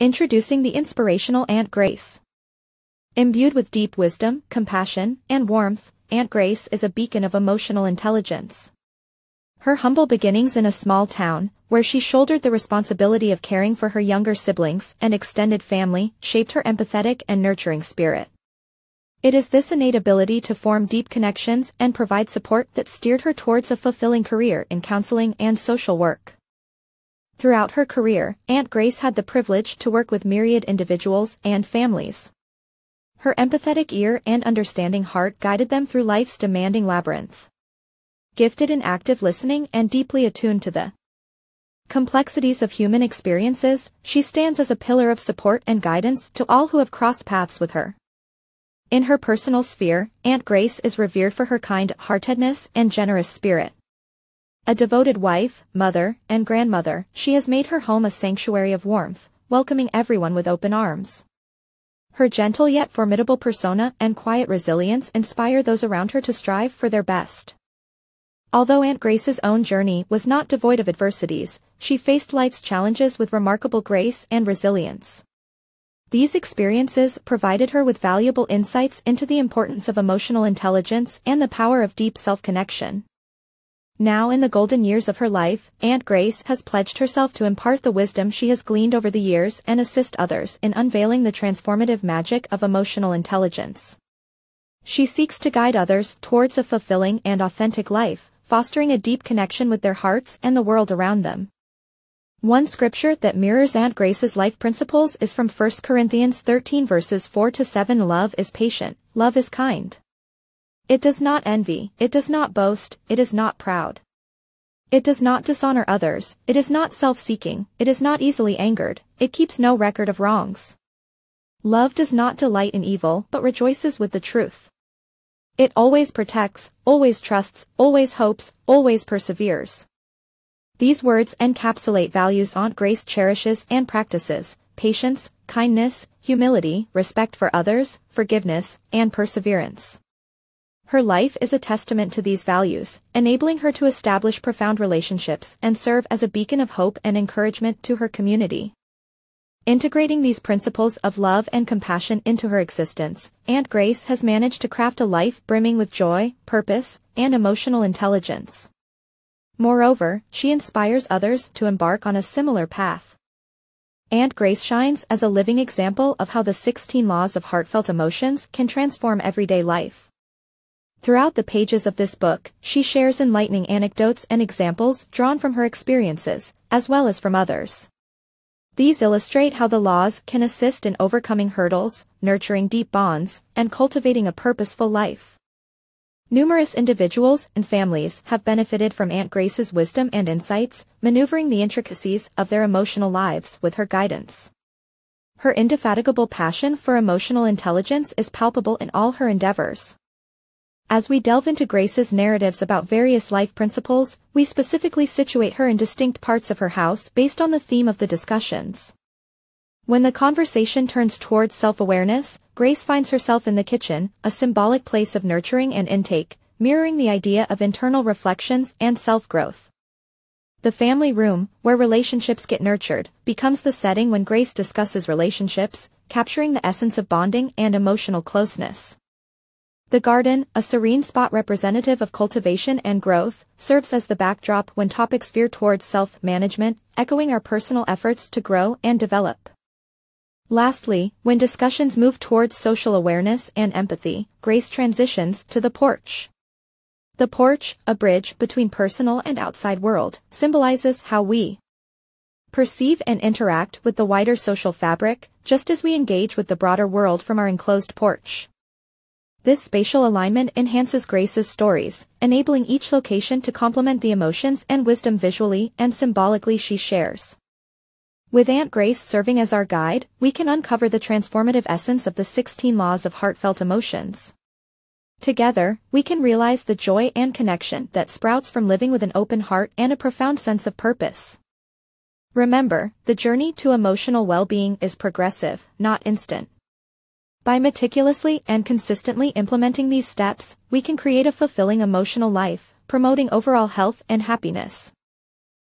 Introducing the inspirational Aunt Grace. Imbued with deep wisdom, compassion, and warmth, Aunt Grace is a beacon of emotional intelligence. Her humble beginnings in a small town, where she shouldered the responsibility of caring for her younger siblings and extended family, shaped her empathetic and nurturing spirit. It is this innate ability to form deep connections and provide support that steered her towards a fulfilling career in counseling and social work. Throughout her career, Aunt Grace had the privilege to work with myriad individuals and families. Her empathetic ear and understanding heart guided them through life's demanding labyrinth. Gifted in active listening and deeply attuned to the complexities of human experiences, she stands as a pillar of support and guidance to all who have crossed paths with her. In her personal sphere, Aunt Grace is revered for her kind-heartedness and generous spirit. A devoted wife, mother, and grandmother, she has made her home a sanctuary of warmth, welcoming everyone with open arms. Her gentle yet formidable persona and quiet resilience inspire those around her to strive for their best. Although Aunt Grace's own journey was not devoid of adversities, she faced life's challenges with remarkable grace and resilience. These experiences provided her with valuable insights into the importance of emotional intelligence and the power of deep self-connection. Now in the golden years of her life, Aunt Grace has pledged herself to impart the wisdom she has gleaned over the years and assist others in unveiling the transformative magic of emotional intelligence. She seeks to guide others towards a fulfilling and authentic life, fostering a deep connection with their hearts and the world around them. One scripture that mirrors Aunt Grace's life principles is from 1 Corinthians 13 verses 4 to 7 Love is patient, love is kind. It does not envy, it does not boast, it is not proud. It does not dishonor others, it is not self-seeking, it is not easily angered, it keeps no record of wrongs. Love does not delight in evil but rejoices with the truth. It always protects, always trusts, always hopes, always perseveres. These words encapsulate values Aunt Grace cherishes and practices, patience, kindness, humility, respect for others, forgiveness, and perseverance. Her life is a testament to these values, enabling her to establish profound relationships and serve as a beacon of hope and encouragement to her community. Integrating these principles of love and compassion into her existence, Aunt Grace has managed to craft a life brimming with joy, purpose, and emotional intelligence. Moreover, she inspires others to embark on a similar path. Aunt Grace shines as a living example of how the 16 laws of heartfelt emotions can transform everyday life. Throughout the pages of this book, she shares enlightening anecdotes and examples drawn from her experiences, as well as from others. These illustrate how the laws can assist in overcoming hurdles, nurturing deep bonds, and cultivating a purposeful life. Numerous individuals and families have benefited from Aunt Grace's wisdom and insights, maneuvering the intricacies of their emotional lives with her guidance. Her indefatigable passion for emotional intelligence is palpable in all her endeavors. As we delve into Grace's narratives about various life principles, we specifically situate her in distinct parts of her house based on the theme of the discussions. When the conversation turns towards self-awareness, Grace finds herself in the kitchen, a symbolic place of nurturing and intake, mirroring the idea of internal reflections and self-growth. The family room, where relationships get nurtured, becomes the setting when Grace discusses relationships, capturing the essence of bonding and emotional closeness. The garden, a serene spot representative of cultivation and growth, serves as the backdrop when topics veer towards self-management, echoing our personal efforts to grow and develop. Lastly, when discussions move towards social awareness and empathy, Grace transitions to the porch. The porch, a bridge between personal and outside world, symbolizes how we perceive and interact with the wider social fabric, just as we engage with the broader world from our enclosed porch. This spatial alignment enhances Grace's stories, enabling each location to complement the emotions and wisdom visually and symbolically she shares. With Aunt Grace serving as our guide, we can uncover the transformative essence of the 16 laws of heartfelt emotions. Together, we can realize the joy and connection that sprouts from living with an open heart and a profound sense of purpose. Remember, the journey to emotional well-being is progressive, not instant. By meticulously and consistently implementing these steps, we can create a fulfilling emotional life, promoting overall health and happiness.